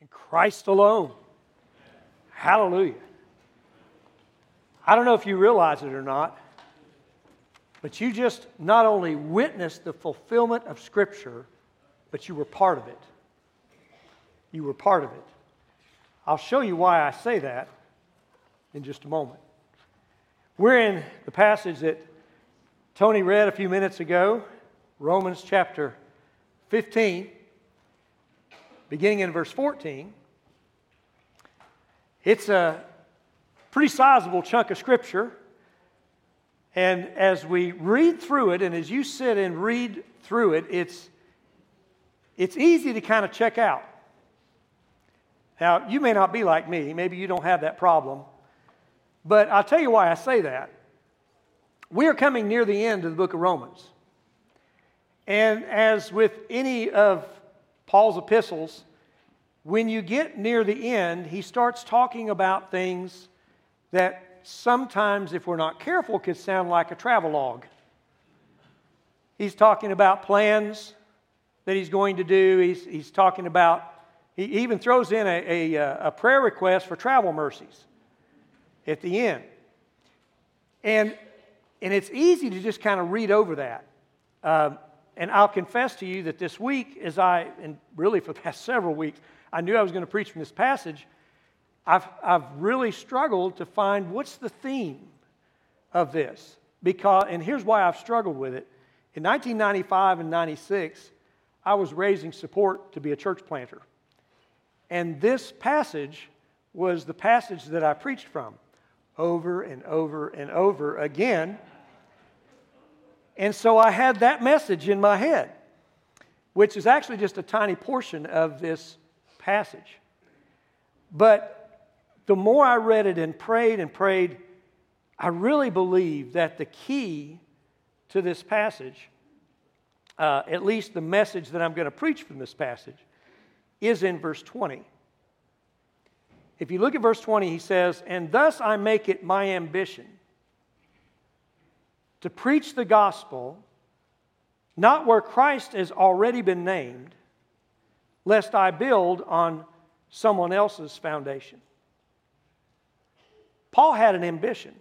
in Christ alone. Hallelujah. I don't know if you realize it or not, but you just not only witnessed the fulfillment of Scripture, but you were part of it. You were part of it. I'll show you why I say that in just a moment. We're in the passage that Tony read a few minutes ago, Romans chapter 15, beginning in verse 14. It's a pretty sizable chunk of scripture. And as we read through it, and as you sit and read through it, it's, it's easy to kind of check out. Now, you may not be like me, maybe you don't have that problem, but I'll tell you why I say that. We are coming near the end of the book of Romans. And as with any of Paul's epistles, when you get near the end, he starts talking about things that sometimes, if we're not careful, could sound like a travelogue. He's talking about plans that he's going to do. He's, he's talking about, he even throws in a, a, a prayer request for travel mercies at the end. And, and it's easy to just kind of read over that. Uh, and I'll confess to you that this week, as I, and really for the past several weeks, I knew I was going to preach from this passage. I've, I've really struggled to find what's the theme of this. Because, and here's why I've struggled with it. In 1995 and 96, I was raising support to be a church planter. And this passage was the passage that I preached from over and over and over again. And so I had that message in my head, which is actually just a tiny portion of this passage. But the more I read it and prayed and prayed, I really believe that the key to this passage, uh, at least the message that I'm going to preach from this passage, is in verse 20. If you look at verse 20, he says, And thus I make it my ambition to preach the gospel not where Christ has already been named, lest I build on someone else's foundation. Paul had an ambition.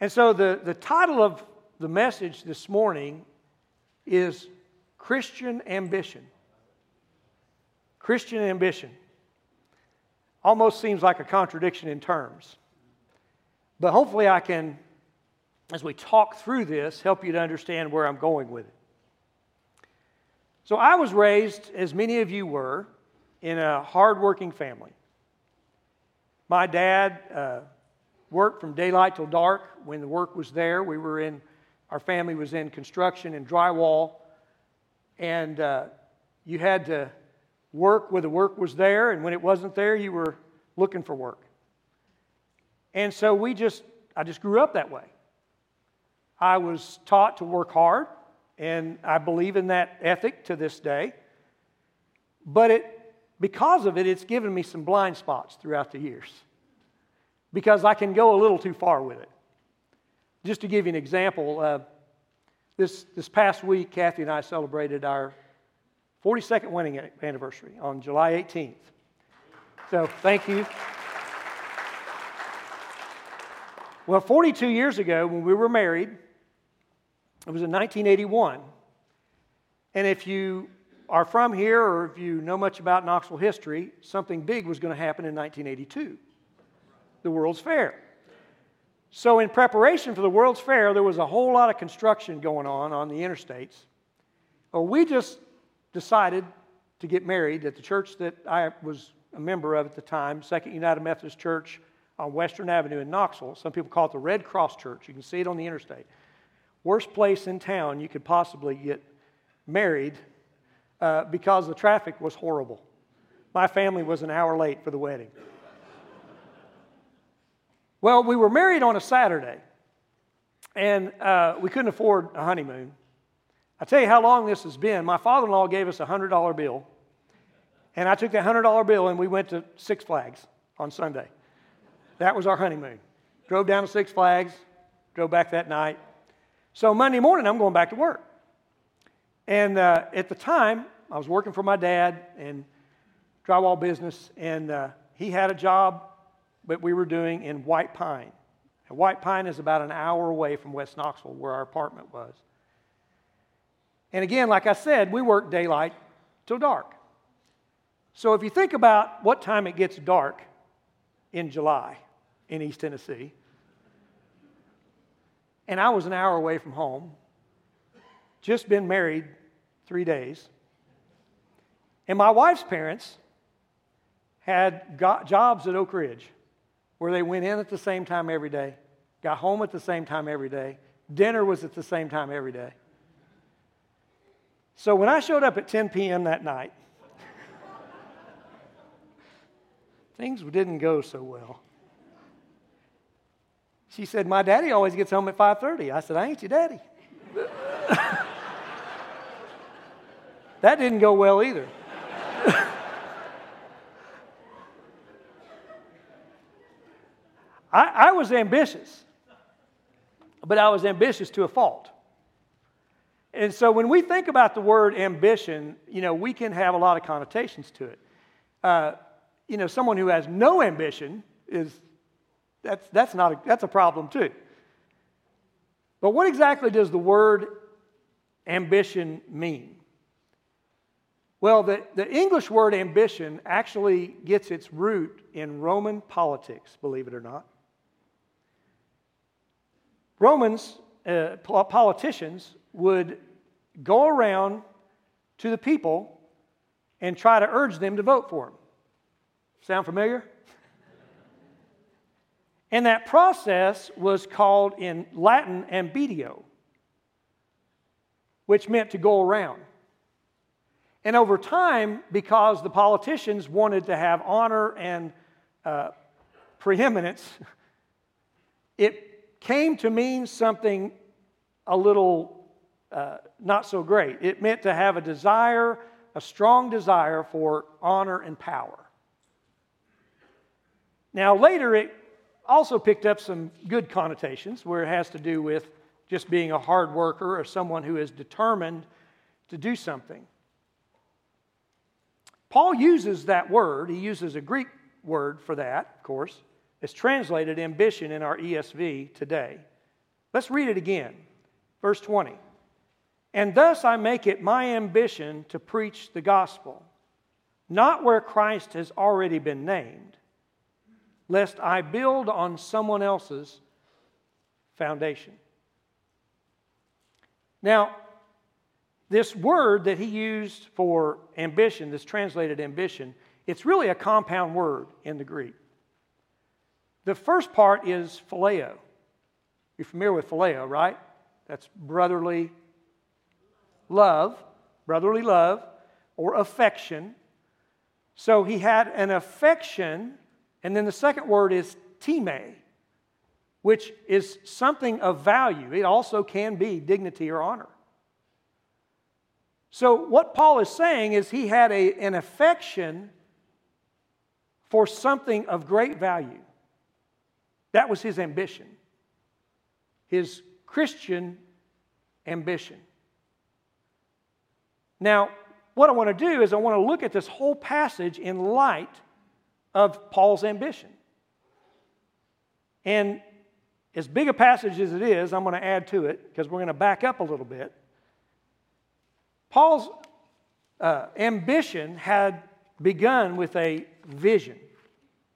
And so the, the title of the message this morning is Christian Ambition. Christian Ambition. Almost seems like a contradiction in terms. But hopefully, I can, as we talk through this, help you to understand where I'm going with it. So, I was raised, as many of you were, in a hardworking family. My dad uh, worked from daylight till dark when the work was there. We were in, our family was in construction and drywall, and uh, you had to work where the work was there, and when it wasn't there, you were looking for work. And so we just, I just grew up that way. I was taught to work hard, and I believe in that ethic to this day. But it, because of it, it's given me some blind spots throughout the years because I can go a little too far with it. Just to give you an example, uh, this, this past week, Kathy and I celebrated our 42nd wedding anniversary on July 18th. So thank you. Well, 42 years ago, when we were married, it was in 1981. And if you are from here or if you know much about Knoxville history, something big was going to happen in 1982 the World's Fair. So, in preparation for the World's Fair, there was a whole lot of construction going on on the interstates. Well, we just decided to get married at the church that I was a member of at the time, Second United Methodist Church on Western Avenue in Knoxville. Some people call it the Red Cross Church. You can see it on the interstate. Worst place in town you could possibly get married uh, because the traffic was horrible. My family was an hour late for the wedding. well, we were married on a Saturday, and uh, we couldn't afford a honeymoon. I tell you how long this has been. My father in law gave us a $100 bill, and I took that $100 bill and we went to Six Flags on Sunday. That was our honeymoon. Drove down to Six Flags, drove back that night. So Monday morning, I'm going back to work. And uh, at the time, I was working for my dad, and drywall business, and uh, he had a job that we were doing in White Pine. And White Pine is about an hour away from West Knoxville, where our apartment was. And again, like I said, we work daylight till dark. So if you think about what time it gets dark in July in East Tennessee, and I was an hour away from home, just been married three days. And my wife's parents had jobs at Oak Ridge where they went in at the same time every day, got home at the same time every day, dinner was at the same time every day. So when I showed up at 10 p.m. that night, things didn't go so well. She said, "My daddy always gets home at 5:30." I said, "I ain't your daddy." that didn't go well either. I, I was ambitious, but I was ambitious to a fault. And so when we think about the word ambition, you know, we can have a lot of connotations to it. Uh, you know, someone who has no ambition is, that's, that's, not a, that's a problem too. But what exactly does the word ambition mean? Well, the, the English word ambition actually gets its root in Roman politics, believe it or not. Romans, uh, politicians, would go around to the people and try to urge them to vote for them. Sound familiar? And that process was called in Latin ambitio, which meant to go around. And over time, because the politicians wanted to have honor and uh, preeminence, it came to mean something a little uh, not so great. It meant to have a desire, a strong desire for honor and power. Now, later, it also picked up some good connotations where it has to do with just being a hard worker or someone who is determined to do something. Paul uses that word, he uses a Greek word for that, of course. It's translated ambition in our ESV today. Let's read it again. Verse 20. And thus I make it my ambition to preach the gospel, not where Christ has already been named, lest I build on someone else's foundation. Now, this word that he used for ambition, this translated ambition, it's really a compound word in the Greek. The first part is phileo. You're familiar with phileo, right? That's brotherly love, brotherly love, or affection. So he had an affection, and then the second word is time, which is something of value. It also can be dignity or honor. So, what Paul is saying is he had a, an affection for something of great value. That was his ambition, his Christian ambition. Now, what I want to do is I want to look at this whole passage in light of Paul's ambition. And as big a passage as it is, I'm going to add to it because we're going to back up a little bit. Paul's uh, ambition had begun with a vision.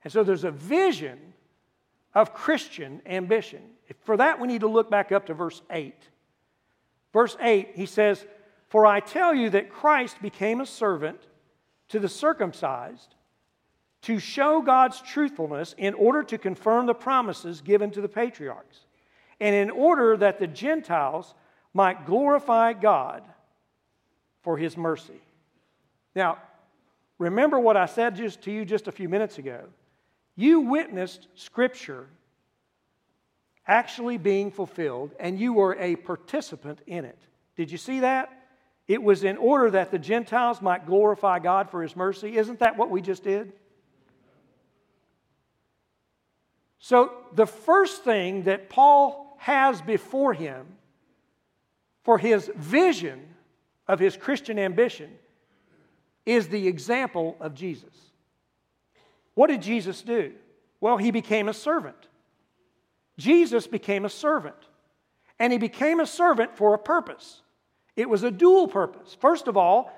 And so there's a vision of Christian ambition. For that, we need to look back up to verse 8. Verse 8, he says, for I tell you that Christ became a servant to the circumcised to show God's truthfulness in order to confirm the promises given to the patriarchs, and in order that the Gentiles might glorify God for his mercy. Now, remember what I said just to you just a few minutes ago. You witnessed Scripture actually being fulfilled, and you were a participant in it. Did you see that? It was in order that the Gentiles might glorify God for his mercy. Isn't that what we just did? So, the first thing that Paul has before him for his vision of his Christian ambition is the example of Jesus. What did Jesus do? Well, he became a servant. Jesus became a servant. And he became a servant for a purpose. It was a dual purpose. First of all,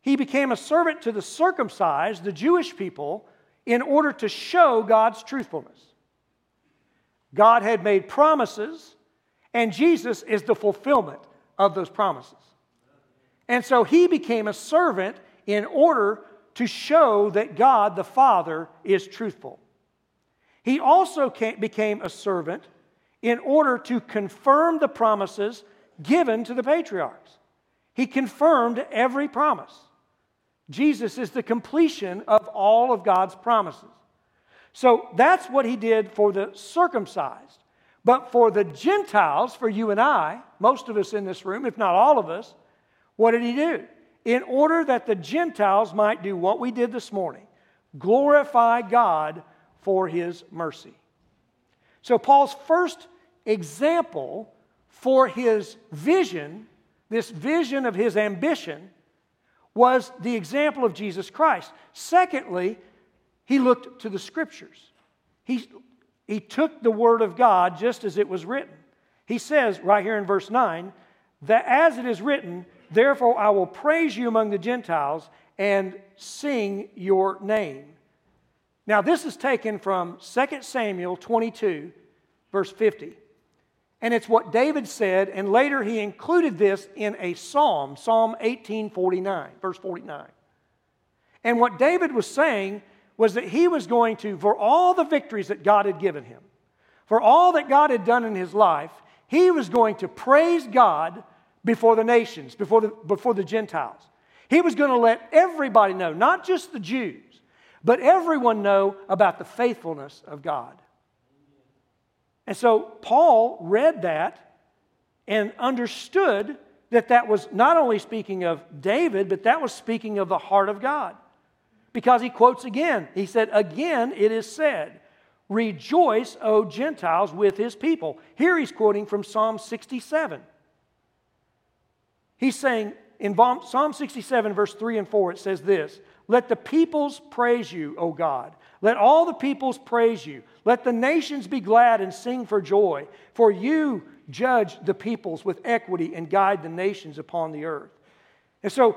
he became a servant to the circumcised, the Jewish people, in order to show God's truthfulness. God had made promises, and Jesus is the fulfillment of those promises. And so he became a servant in order to show that God the Father is truthful. He also became a servant in order to confirm the promises given to the patriarchs. He confirmed every promise. Jesus is the completion of all of God's promises. So that's what he did for the circumcised. But for the Gentiles, for you and I, most of us in this room, if not all of us, what did he do? In order that the Gentiles might do what we did this morning glorify God for his mercy. So, Paul's first example for his vision, this vision of his ambition, was the example of Jesus Christ. Secondly, he looked to the scriptures. He, he took the word of God just as it was written. He says right here in verse 9, that as it is written, therefore I will praise you among the Gentiles and sing your name. Now, this is taken from 2 Samuel 22, verse 50. And it's what David said, and later he included this in a psalm, Psalm 1849, verse 49. And what David was saying was that he was going to, for all the victories that God had given him, for all that God had done in his life, he was going to praise God before the nations, before the, before the Gentiles. He was going to let everybody know, not just the Jews, but everyone know about the faithfulness of God. And so Paul read that and understood that that was not only speaking of David, but that was speaking of the heart of God. Because he quotes again, he said, Again it is said, Rejoice, O Gentiles, with his people. Here he's quoting from Psalm 67. He's saying in Psalm 67, verse 3 and 4, it says this Let the peoples praise you, O God. Let all the peoples praise you. Let the nations be glad and sing for joy, for you judge the peoples with equity and guide the nations upon the earth. And so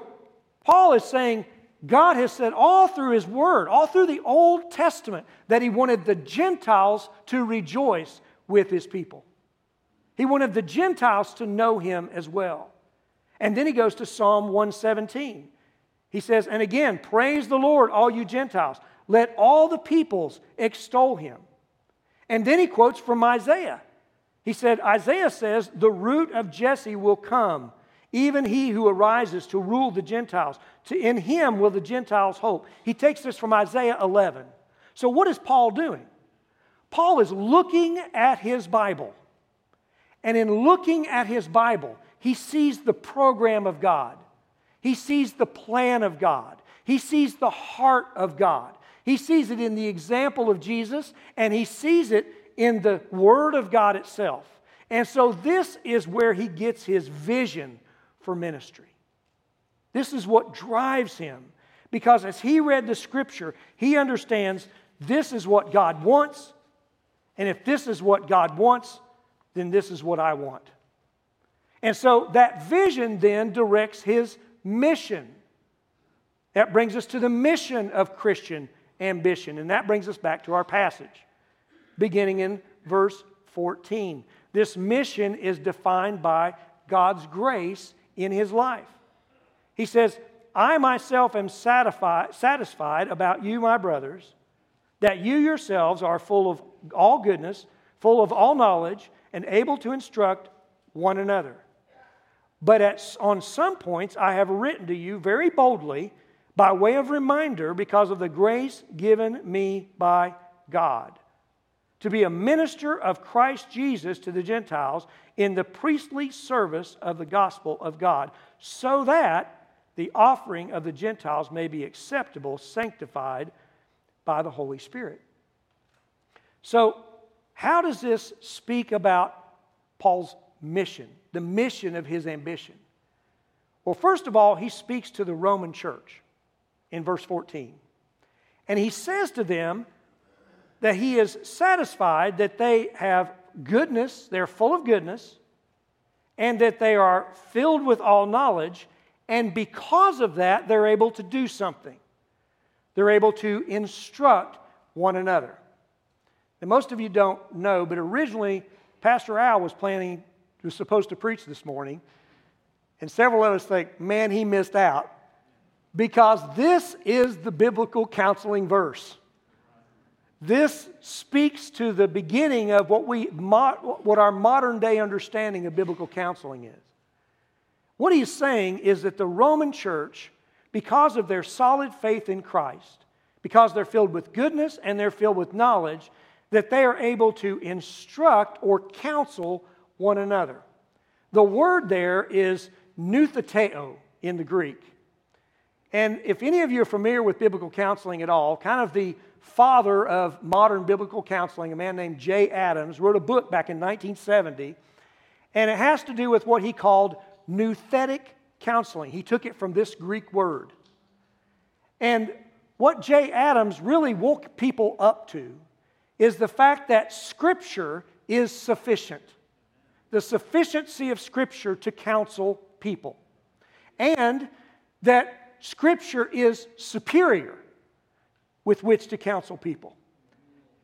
Paul is saying God has said all through his word, all through the Old Testament, that he wanted the Gentiles to rejoice with his people. He wanted the Gentiles to know him as well. And then he goes to Psalm 117. He says, And again, praise the Lord, all you Gentiles. Let all the peoples extol him. And then he quotes from Isaiah. He said, Isaiah says, The root of Jesse will come, even he who arises to rule the Gentiles. To, in him will the Gentiles hope. He takes this from Isaiah 11. So, what is Paul doing? Paul is looking at his Bible. And in looking at his Bible, he sees the program of God, he sees the plan of God, he sees the heart of God. He sees it in the example of Jesus, and he sees it in the Word of God itself. And so, this is where he gets his vision for ministry. This is what drives him. Because as he read the scripture, he understands this is what God wants. And if this is what God wants, then this is what I want. And so that vision then directs his mission. That brings us to the mission of Christian ambition. And that brings us back to our passage, beginning in verse 14. This mission is defined by God's grace in his life. He says, I myself am satisfied, satisfied about you, my brothers, that you yourselves are full of all goodness, full of all knowledge, and able to instruct one another. But at, on some points I have written to you very boldly by way of reminder because of the grace given me by God to be a minister of Christ Jesus to the Gentiles in the priestly service of the gospel of God, so that the offering of the Gentiles may be acceptable, sanctified by the Holy Spirit. So, how does this speak about Paul's mission, the mission of his ambition? Well, first of all, he speaks to the Roman church. in verse 14. And he says to them that he is satisfied that they have goodness, they're full of goodness, and that they are filled with all knowledge, and because of that, they're able to do something. They're able to instruct one another. And most of you don't know, but originally, Pastor Al was planning, was supposed to preach this morning, and several of us think, man, he missed out because this is the biblical counseling verse. This speaks to the beginning of what, we, what our modern day understanding of biblical counseling is. What he's saying is that the Roman church, because of their solid faith in Christ, because they're filled with goodness and they're filled with knowledge, that they are able to instruct or counsel one another. The word there is noutheteo in the Greek. And if any of you are familiar with biblical counseling at all, kind of the father of modern biblical counseling, a man named Jay Adams, wrote a book back in 1970, and it has to do with what he called nouthetic counseling. He took it from this Greek word. And what Jay Adams really woke people up to is the fact that Scripture is sufficient. The sufficiency of Scripture to counsel people. And that Scripture is superior with which to counsel people.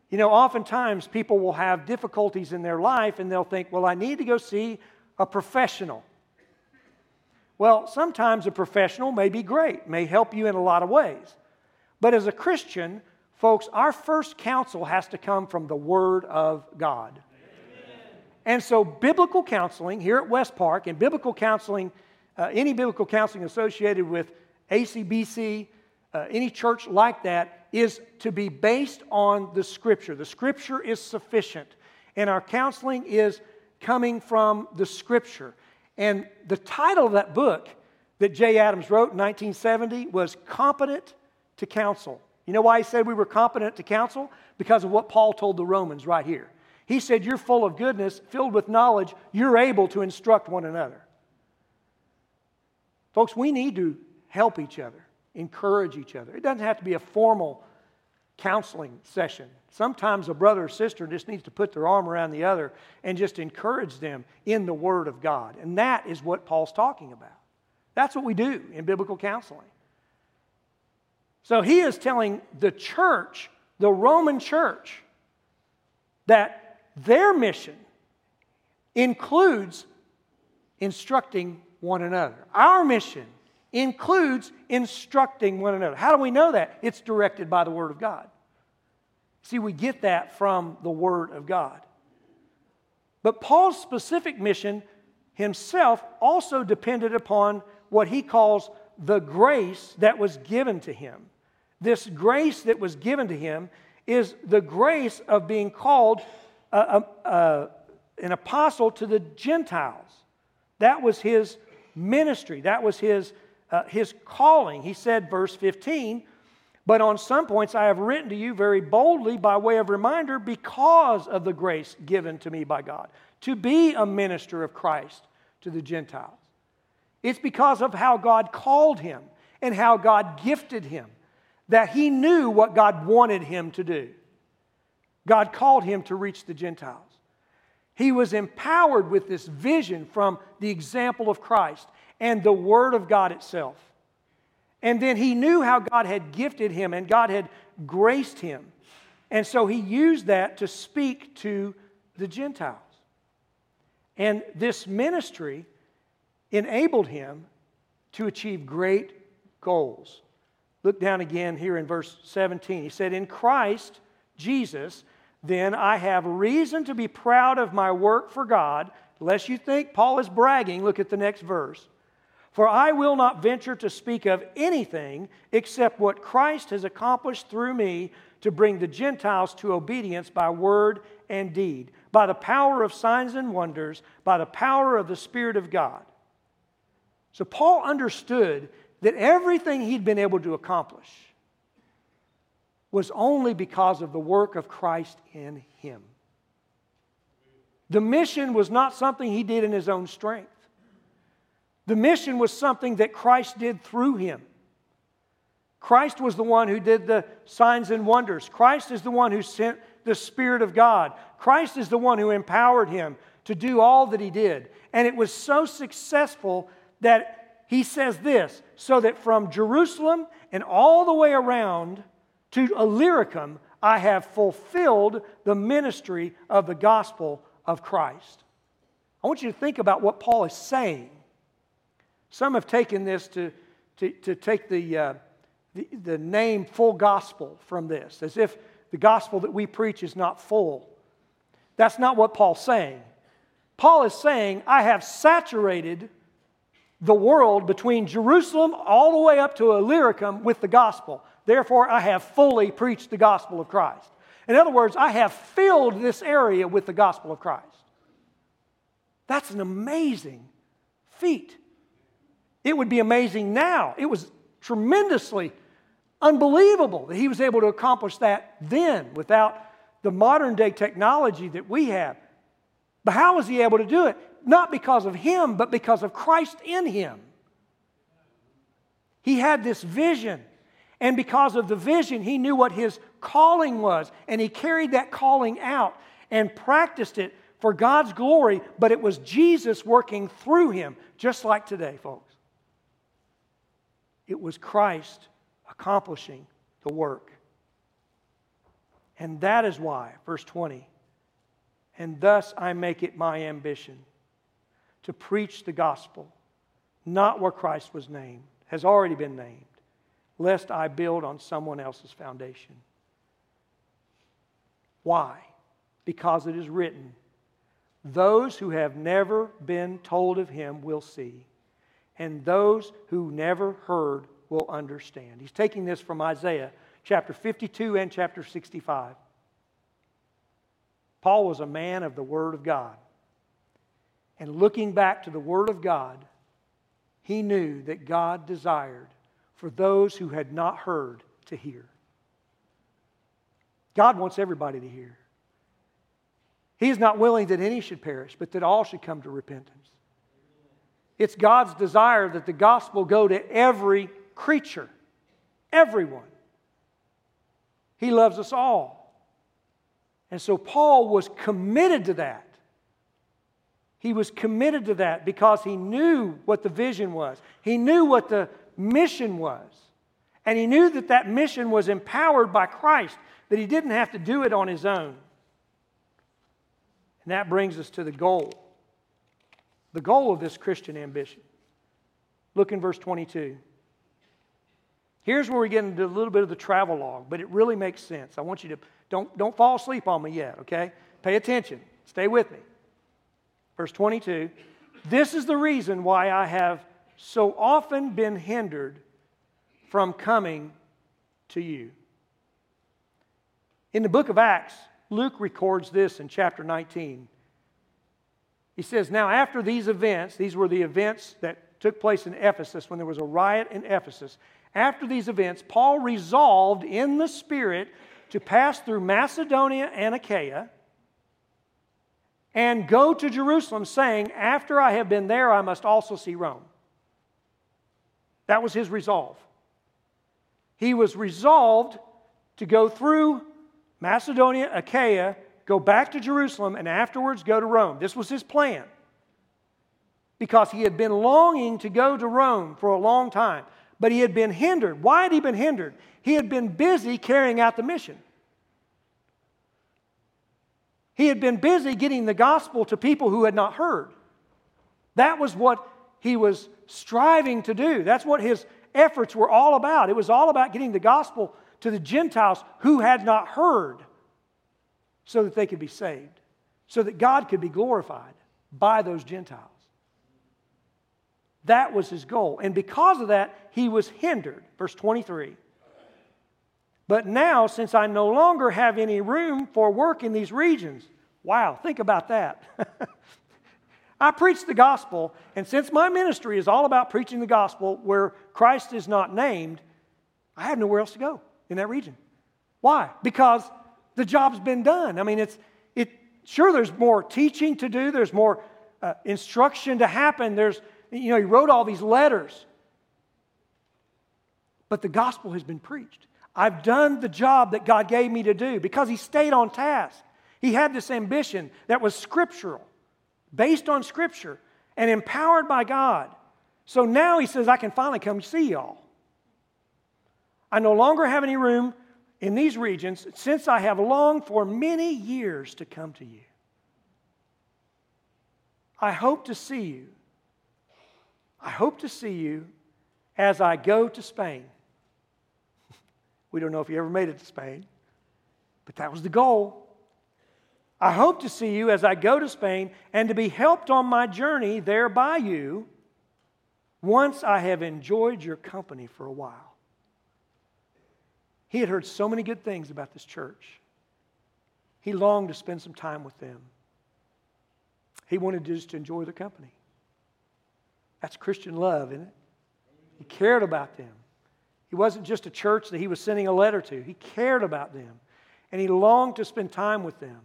You know, oftentimes people will have difficulties in their life and they'll think, well, I need to go see a professional. Well, sometimes a professional may be great, may help you in a lot of ways. But as a Christian, folks, our first counsel has to come from the Word of God. And so, biblical counseling here at West Park, and biblical counseling, uh, any biblical counseling associated with ACBC, uh, any church like that, is to be based on the Scripture. The Scripture is sufficient, and our counseling is coming from the Scripture. And the title of that book that Jay Adams wrote in 1970 was Competent to Counsel. You know why he said we were competent to counsel? Because of what Paul told the Romans right here. He said, You're full of goodness, filled with knowledge, you're able to instruct one another. Folks, we need to help each other, encourage each other. It doesn't have to be a formal counseling session. Sometimes a brother or sister just needs to put their arm around the other and just encourage them in the Word of God. And that is what Paul's talking about. That's what we do in biblical counseling. So he is telling the church, the Roman church, that their mission includes instructing one another. Our mission includes instructing one another. How do we know that? It's directed by the Word of God. See, we get that from the Word of God. But Paul's specific mission himself also depended upon what he calls the grace that was given to him. This grace that was given to him is the grace of being called a, a, a, an apostle to the Gentiles. That was his ministry, that was his, uh, his calling. He said, verse 15, but on some points I have written to you very boldly by way of reminder because of the grace given to me by God to be a minister of Christ to the Gentiles. It's because of how God called him and how God gifted him that he knew what God wanted him to do. God called him to reach the Gentiles. He was empowered with this vision from the example of Christ and the Word of God itself. And then he knew how God had gifted him and God had graced him. And so he used that to speak to the Gentiles. And this ministry enabled him to achieve great goals. Look down again here in verse 17. He said, In Christ Jesus, then I have reason to be proud of my work for God. Lest you think Paul is bragging, look at the next verse. For I will not venture to speak of anything except what Christ has accomplished through me to bring the Gentiles to obedience by word and deed, by the power of signs and wonders, by the power of the Spirit of God. So Paul understood that everything he'd been able to accomplish was only because of the work of Christ in him. The mission was not something he did in his own strength. The mission was something that Christ did through him. Christ was the one who did the signs and wonders. Christ is the one who sent the Spirit of God. Christ is the one who empowered him to do all that he did. And it was so successful that he says this so that from Jerusalem and all the way around to Illyricum, I have fulfilled the ministry of the gospel of Christ. I want you to think about what Paul is saying. Some have taken this to, to, to take the, uh, the, the name full gospel from this, as if the gospel that we preach is not full. That's not what Paul's saying. Paul is saying, I have saturated the world between Jerusalem all the way up to Illyricum with the gospel. Therefore, I have fully preached the gospel of Christ. In other words, I have filled this area with the gospel of Christ. That's an amazing feat. It would be amazing now. It was tremendously unbelievable that he was able to accomplish that then without the modern day technology that we have. But how was he able to do it? Not because of him, but because of Christ in him. He had this vision. And because of the vision, he knew what his calling was. And he carried that calling out and practiced it for God's glory. But it was Jesus working through him, just like today, folks. It was Christ accomplishing the work. And that is why, verse 20, and thus I make it my ambition to preach the gospel, not where Christ was named, has already been named, lest I build on someone else's foundation. Why? Because it is written, Those who have never been told of him will see, and those who never heard will understand. He's taking this from Isaiah chapter 52 and chapter 65. Paul was a man of the Word of God. And looking back to the Word of God, he knew that God desired for those who had not heard to hear. God wants everybody to hear. He is not willing that any should perish, but that all should come to repentance. It's God's desire that the gospel go to every creature, everyone. He loves us all. And so Paul was committed to that. He was committed to that because he knew what the vision was, he knew what the mission was. And he knew that that mission was empowered by Christ, that he didn't have to do it on his own. And that brings us to the goal. The goal of this Christian ambition. Look in verse 22. Here's where we get into a little bit of the travel log, but it really makes sense. I want you to don't, don't fall asleep on me yet, okay? Pay attention. Stay with me. Verse 22 This is the reason why I have so often been hindered from coming to you. In the book of Acts, Luke records this in chapter 19. He says, Now, after these events, these were the events that took place in Ephesus when there was a riot in Ephesus. After these events, Paul resolved in the Spirit to pass through Macedonia and Achaia and go to Jerusalem, saying, After I have been there, I must also see Rome. That was his resolve. He was resolved to go through Macedonia, Achaia, go back to Jerusalem, and afterwards go to Rome. This was his plan. Because he had been longing to go to Rome for a long time but he had been hindered. Why had he been hindered? He had been busy carrying out the mission. He had been busy getting the gospel to people who had not heard. That was what he was striving to do. That's what his efforts were all about. It was all about getting the gospel to the Gentiles who had not heard so that they could be saved, so that God could be glorified by those Gentiles. That was his goal. And because of that, he was hindered. Verse 23. But now, since I no longer have any room for work in these regions, wow, think about that. I preach the gospel, and since my ministry is all about preaching the gospel where Christ is not named, I have nowhere else to go in that region. Why? Because the job's been done. I mean, it's it. Sure, there's more teaching to do. There's more uh, instruction to happen. There's you know, he wrote all these letters. but the gospel has been preached. I've done the job that God gave me to do because he stayed on task. He had this ambition that was scriptural, based on scripture, and empowered by God. So now he says, I can finally come see y'all. I no longer have any room in these regions since I have longed for many years to come to you. I hope to see you. I hope to see you as I go to Spain. we don't know if you ever made it to Spain, but that was the goal. I hope to see you as I go to Spain and to be helped on my journey there by you once I have enjoyed your company for a while. He had heard so many good things about this church. He longed to spend some time with them. He wanted just to enjoy their company. That's Christian love, isn't it? He cared about them. He wasn't just a church that he was sending a letter to, he cared about them. And he longed to spend time with them.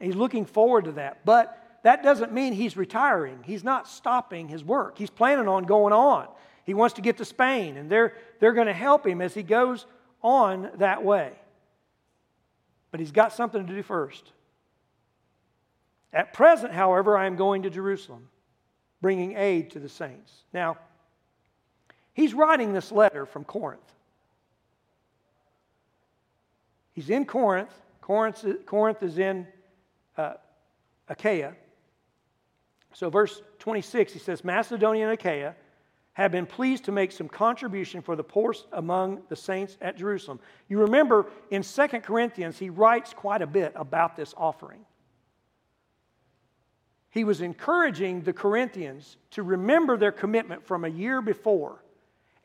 And he's looking forward to that. But that doesn't mean he's retiring. He's not stopping his work. He's planning on going on. He wants to get to Spain, and they're, they're going to help him as he goes on that way. But he's got something to do first. At present, however, I am going to Jerusalem, bringing aid to the saints. Now, he's writing this letter from Corinth. He's in Corinth. Corinth, Corinth is in uh, Achaia. So, verse 26, he says, Macedonia and Achaia have been pleased to make some contribution for the poor among the saints at Jerusalem. You remember in 2 Corinthians, he writes quite a bit about this offering. He was encouraging the Corinthians to remember their commitment from a year before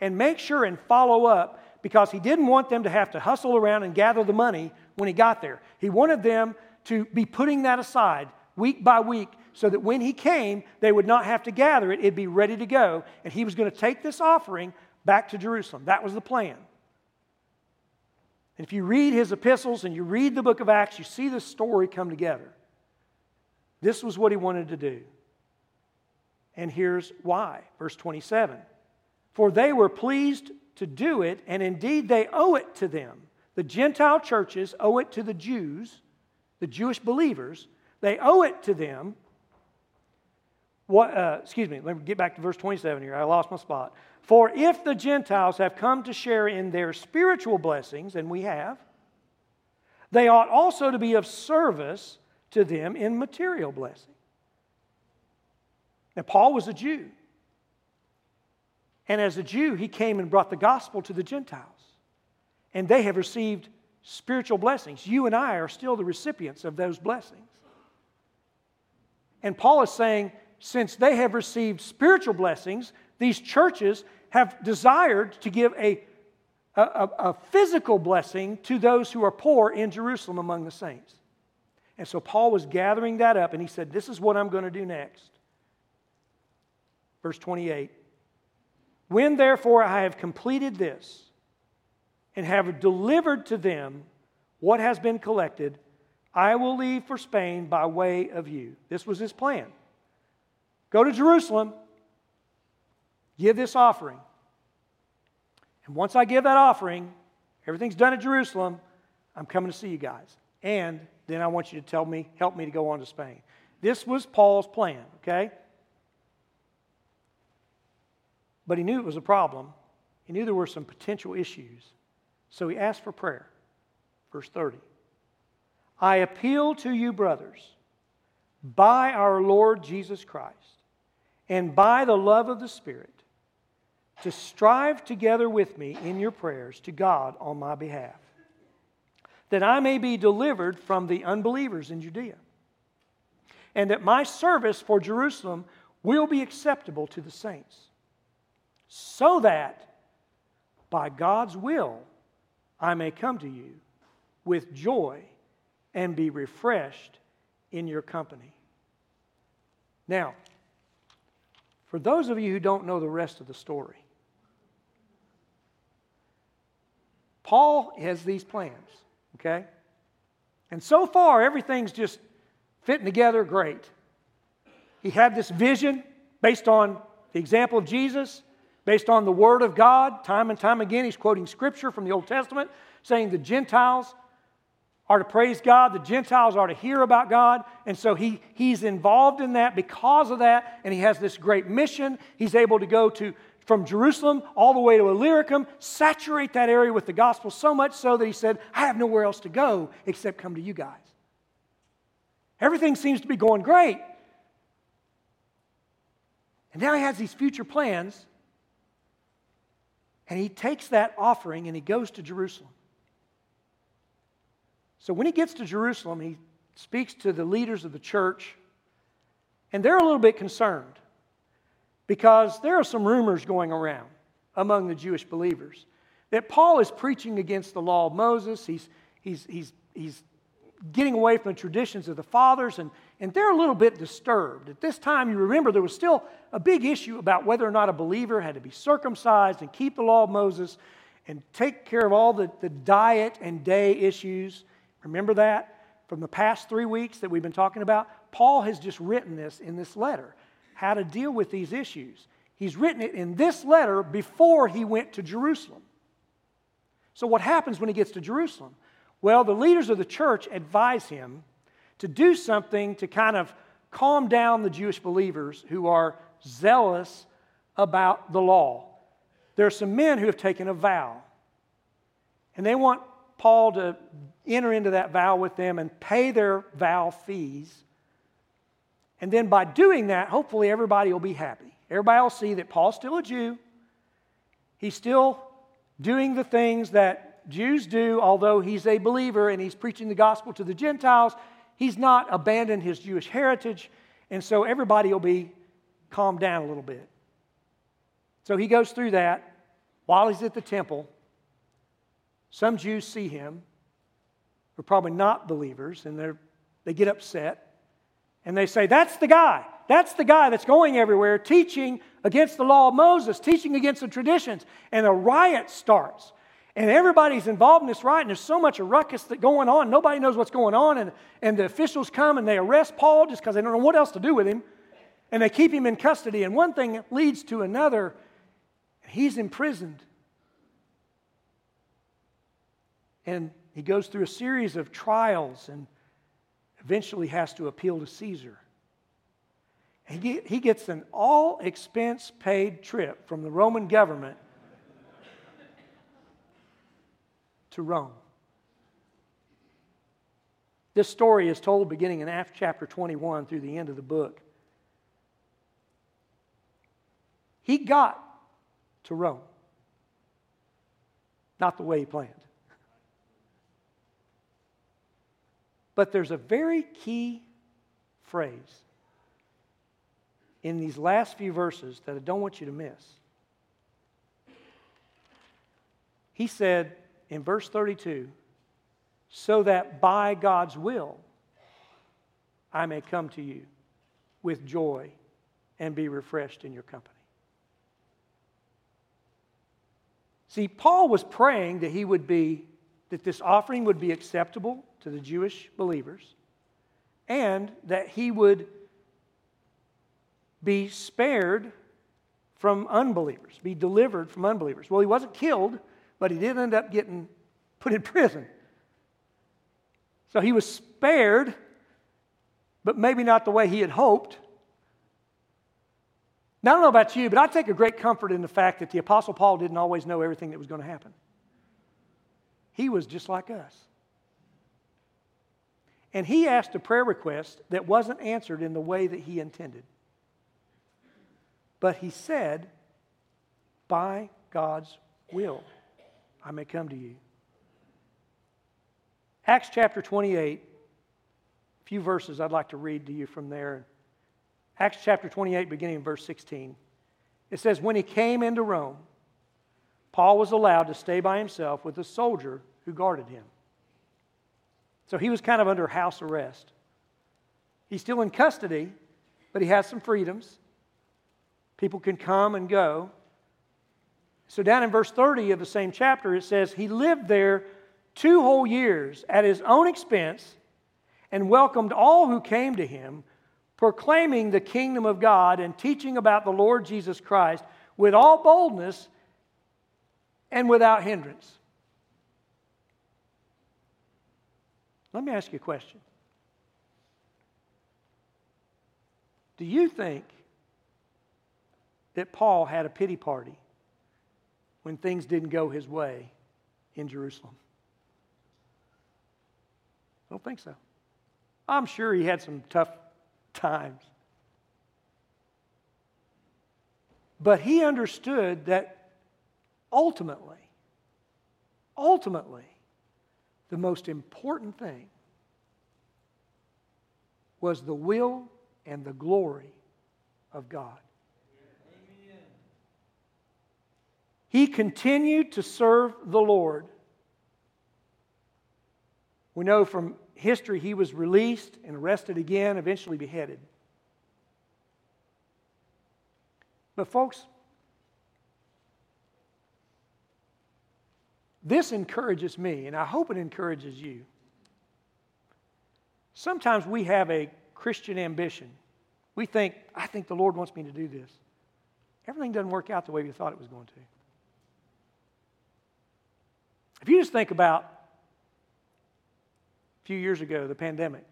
and make sure and follow up because he didn't want them to have to hustle around and gather the money when he got there. He wanted them to be putting that aside week by week so that when he came, they would not have to gather it, it'd be ready to go. And he was going to take this offering back to Jerusalem. That was the plan. And if you read his epistles and you read the book of Acts, you see this story come together. This was what he wanted to do. And here's why. Verse 27 For they were pleased to do it, and indeed they owe it to them. The Gentile churches owe it to the Jews, the Jewish believers. They owe it to them what, uh, excuse me, let me get back to verse 27 here. I lost my spot. For if the Gentiles have come to share in their spiritual blessings, and we have, they ought also to be of service to them in material blessing. Now, Paul was a Jew. And as a Jew, he came and brought the gospel to the Gentiles. And they have received spiritual blessings. You and I are still the recipients of those blessings. And Paul is saying, since they have received spiritual blessings, these churches have desired to give a, a, a, physical blessing to those who are poor in Jerusalem among the saints. And so Paul was gathering that up, and he said, This is what I'm going to do next. Verse 28 When therefore I have completed this and have delivered to them what has been collected, I will leave for Spain by way of you. This was his plan. Go to Jerusalem, give this offering. And once I give that offering, everything's done at Jerusalem, I'm coming to see you guys. And then I want you to tell me, help me to go on to Spain. This was Paul's plan, okay? But he knew it was a problem. He knew there were some potential issues. So he asked for prayer. Verse 30. I appeal to you, brothers, by our Lord Jesus Christ and by the love of the Spirit to strive together with me in your prayers to God on my behalf, that I may be delivered from the unbelievers in Judea, and that my service for Jerusalem will be acceptable to the saints, so that by God's will I may come to you with joy and be refreshed in your company. Now, for those of you who don't know the rest of the story, Paul has these plans, okay? And so far, everything's just fitting together great. He had this vision based on the example of Jesus. based on the Word of God. Time and time again, he's quoting scripture from the Old Testament saying the Gentiles are to praise God, the Gentiles are to hear about God. And so he, he's involved in that because of that, and he has this great mission. He's able to go to from Jerusalem all the way to Illyricum, saturate that area with the gospel so much so that he said, I have nowhere else to go except come to you guys. Everything seems to be going great. And now he has these future plans, and he takes that offering and he goes to Jerusalem. So when he gets to Jerusalem, he speaks to the leaders of the church, and they're a little bit concerned because there are some rumors going around among the Jewish believers that Paul is preaching against the law of Moses. He's, he's, he's, he's getting away from the traditions of the fathers, and, and they're a little bit disturbed. At this time, you remember there was still a big issue about whether or not a believer had to be circumcised and keep the law of Moses and take care of all the, the diet and day issues. Remember that from the past three weeks that we've been talking about? Paul has just written this in this letter how to deal with these issues. He's written it in this letter before he went to Jerusalem. So, what happens when he gets to Jerusalem? Well, the leaders of the church advise him to do something to kind of calm down the Jewish believers who are zealous about the law. There are some men who have taken a vow, and they want Paul to enter into that vow with them and pay their vow fees. And then by doing that, hopefully everybody will be happy. Everybody will see that Paul's still a Jew. He's still doing the things that Jews do, although he's a believer and he's preaching the gospel to the Gentiles. He's not abandoned his Jewish heritage. And so everybody will be calmed down a little bit. So he goes through that while he's at the temple. Some Jews see him, who are probably not believers, and they get upset. And they say, That's the guy. That's the guy that's going everywhere teaching against the law of Moses, teaching against the traditions. And a riot starts. And everybody's involved in this riot, and there's so much ruckus that going on. Nobody knows what's going on. And, and the officials come and they arrest Paul just because they don't know what else to do with him. And they keep him in custody. And one thing leads to another. And he's imprisoned. And he goes through a series of trials and eventually has to appeal to Caesar. He, he gets an all expense paid trip from the Roman government to Rome. This story is told beginning in Acts chapter 21 through the end of the book. He got to Rome, not the way he planned. But there's a very key phrase in these last few verses that I don't want you to miss. He said in verse 32 so that by God's will I may come to you with joy and be refreshed in your company. See, Paul was praying that he would be, that this offering would be acceptable to the Jewish believers and that he would be spared from unbelievers, be delivered from unbelievers. Well, he wasn't killed, but he did end up getting put in prison. So he was spared, but maybe not the way he had hoped. Now, I don't know about you, but I take a great comfort in the fact that the Apostle Paul didn't always know everything that was going to happen. He was just like us. And he asked a prayer request that wasn't answered in the way that he intended. But he said, By God's will, I may come to you. Acts chapter 28, a few verses I'd like to read to you from there. Acts chapter 28, beginning in verse 16. It says, When he came into Rome, Paul was allowed to stay by himself with a soldier who guarded him. So he was kind of under house arrest. He's still in custody, but he has some freedoms. People can come and go. So, down in verse 30 of the same chapter, it says, He lived there two whole years at his own expense and welcomed all who came to him, proclaiming the kingdom of God and teaching about the Lord Jesus Christ with all boldness and without hindrance. Let me ask you a question. Do you think that Paul had a pity party when things didn't go his way in Jerusalem? I don't think so. I'm sure he had some tough times. But he understood that ultimately, ultimately, the most important thing was the will and the glory of God. Amen. He continued to serve the Lord. We know from history he was released and arrested again, eventually beheaded. But, folks, this encourages me, and I hope it encourages you. Sometimes we have a Christian ambition. We think, I think the Lord wants me to do this. Everything doesn't work out the way we thought it was going to. If you just think about a few years ago, the pandemic,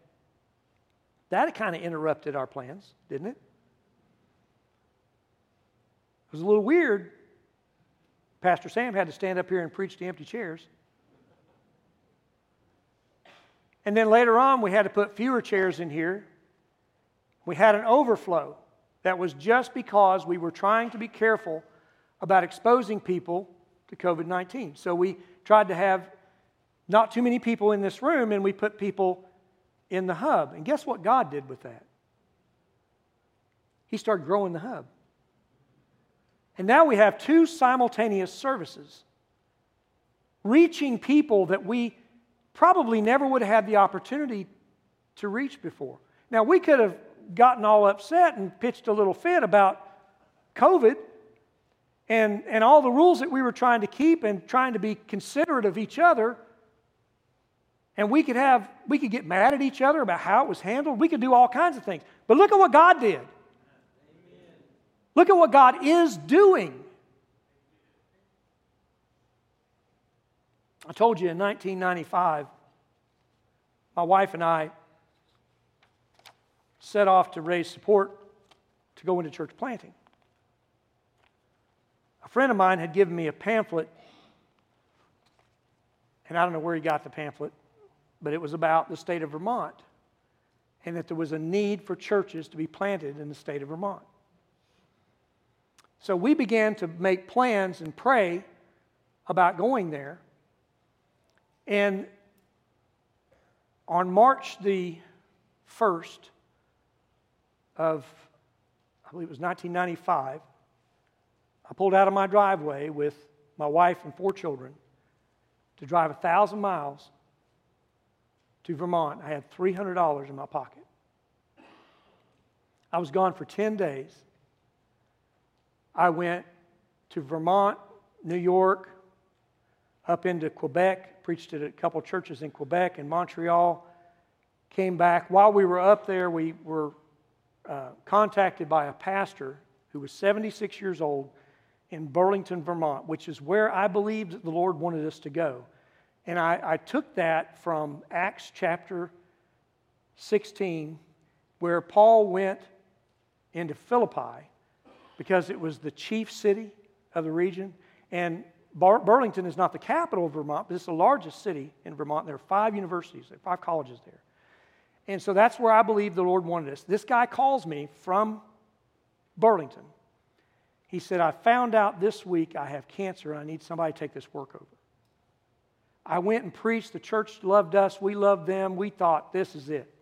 that kind of interrupted our plans, didn't it? It was a little weird. Pastor Sam had to stand up here and preach to empty chairs. And then later on, we had to put fewer chairs in here. We had an overflow that was just because we were trying to be careful about exposing people to COVID 19. So we tried to have not too many people in this room, and we put people in the hub. And guess what God did with that? He started growing the hub. And now we have two simultaneous services, reaching people that we probably never would have had the opportunity to reach before. Now, we could have gotten all upset and pitched a little fit about COVID and, and all the rules that we were trying to keep and trying to be considerate of each other. And we could have, we could get mad at each other about how it was handled. We could do all kinds of things. But look at what God did. Look at what God is doing. I told you in 1995, my wife and I set off to raise support to go into church planting. A friend of mine had given me a pamphlet, and I don't know where he got the pamphlet, but it was about the state of Vermont and that there was a need for churches to be planted in the state of Vermont. So we began to make plans and pray about going there. And on March the 1st of, I believe it was 1995, I pulled out of my driveway with my wife and four children to drive a thousand miles to Vermont. I had $300 in my pocket. I was gone for 10 days. I went to Vermont, New York, up into Quebec, preached at a couple churches in Quebec and Montreal, came back. While we were up there, we were uh, contacted by a pastor who was 76 years old in Burlington, Vermont, which is where I believed the Lord wanted us to go. And I, I took that from Acts chapter 16, where Paul went into Philippi because it was the chief city of the region. And Bar- Burlington is not the capital of Vermont, but it's the largest city in Vermont. There are five universities, there are five colleges there. And so that's where I believe the Lord wanted us. This guy calls me from Burlington. He said, I found out this week I have cancer and I need somebody to take this work over. I went and preached. The church loved us. We loved them. We thought, this is it.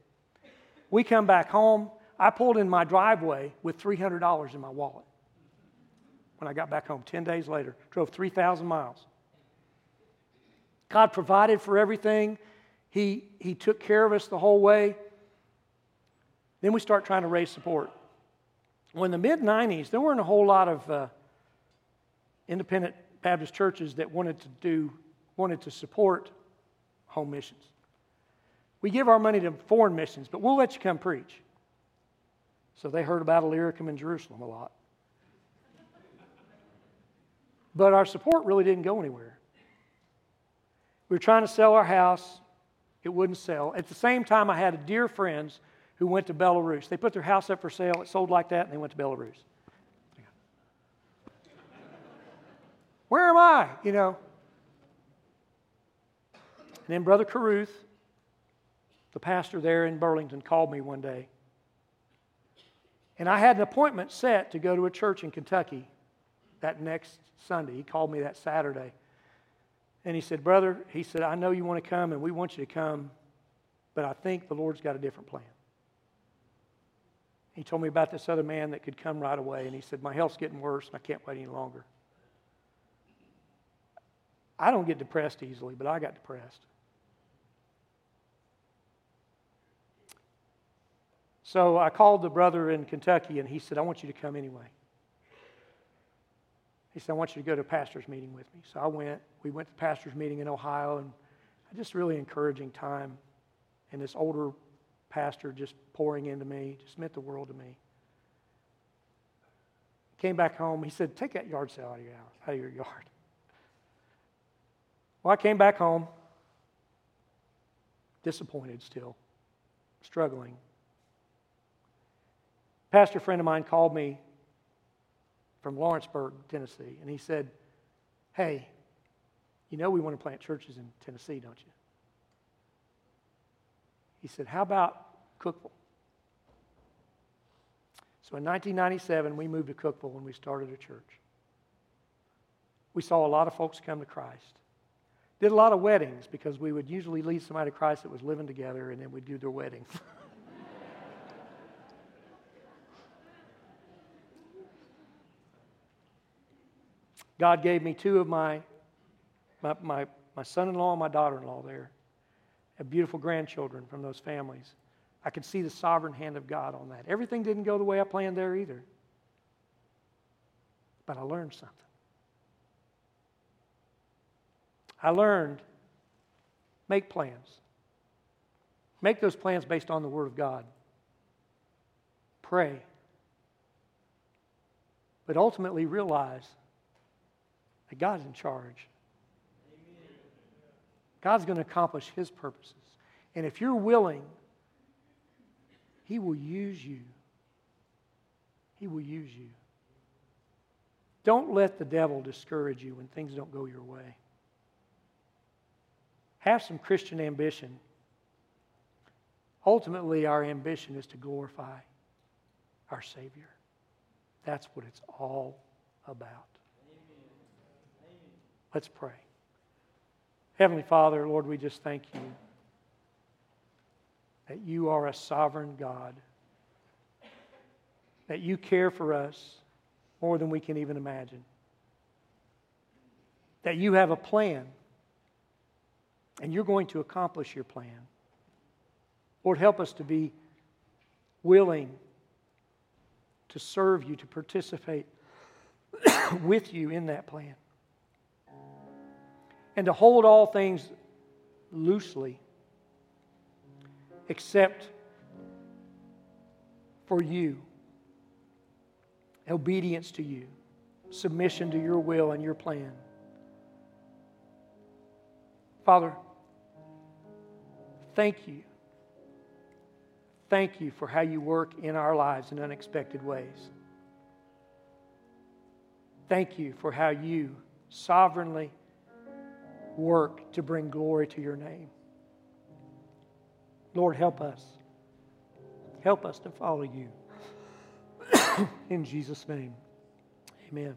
We come back home. I pulled in my driveway with $300 in my wallet when I got back home 10 days later. Drove 3,000 miles. God provided for everything, he, he took care of us the whole way. Then we start trying to raise support. When the mid 90s, there weren't a whole lot of uh, independent Baptist churches that wanted to do, wanted to support home missions. We give our money to foreign missions, but we'll let you come preach. So they heard about Illyricum in Jerusalem a lot. But our support really didn't go anywhere. We were trying to sell our house, it wouldn't sell. At the same time, I had a dear friends who went to Belarus. They put their house up for sale, it sold like that, and they went to Belarus. Where am I? You know. And then Brother Caruth, the pastor there in Burlington, called me one day. And I had an appointment set to go to a church in Kentucky that next Sunday. He called me that Saturday. And he said, Brother, he said, I know you want to come and we want you to come, but I think the Lord's got a different plan. He told me about this other man that could come right away, and he said, My health's getting worse and I can't wait any longer. I don't get depressed easily, but I got depressed. So I called the brother in Kentucky and he said, I want you to come anyway. He said, I want you to go to a pastor's meeting with me. So I went. We went to pastor's meeting in Ohio and just really encouraging time. And this older pastor just pouring into me, just meant the world to me. Came back home. He said, Take that yard sale out of your, house, out of your yard. Well, I came back home, disappointed still, struggling pastor friend of mine called me from Lawrenceburg, Tennessee, and he said, Hey, you know we want to plant churches in Tennessee, don't you? He said, How about Cookeville? So in 1997, we moved to Cookeville and we started a church. We saw a lot of folks come to Christ. Did a lot of weddings because we would usually lead somebody to Christ that was living together and then we'd do their wedding. God gave me two of my, my, my, my son in law and my daughter in law there. Have beautiful grandchildren from those families. I could see the sovereign hand of God on that. Everything didn't go the way I planned there either. But I learned something. I learned make plans. Make those plans based on the Word of God. Pray. But ultimately realize that God's in charge. God's going to accomplish His purposes. And if you're willing, He will use you. He will use you. Don't let the devil discourage you when things don't go your way. Have some Christian ambition. Ultimately, our ambition is to glorify our Savior. That's what it's all about. Let's pray. Heavenly Father, Lord, we just thank you that you are a sovereign God, that you care for us more than we can even imagine, that you have a plan and you're going to accomplish your plan. Lord, help us to be willing to serve you, to participate with you in that plan and to hold all things loosely except for you, obedience to you, submission to your will and your plan. Father, thank you. Thank you for how you work in our lives in unexpected ways. Thank you for how you sovereignly work to bring glory to your name. Lord, help us. Help us to follow you. In Jesus' name, amen.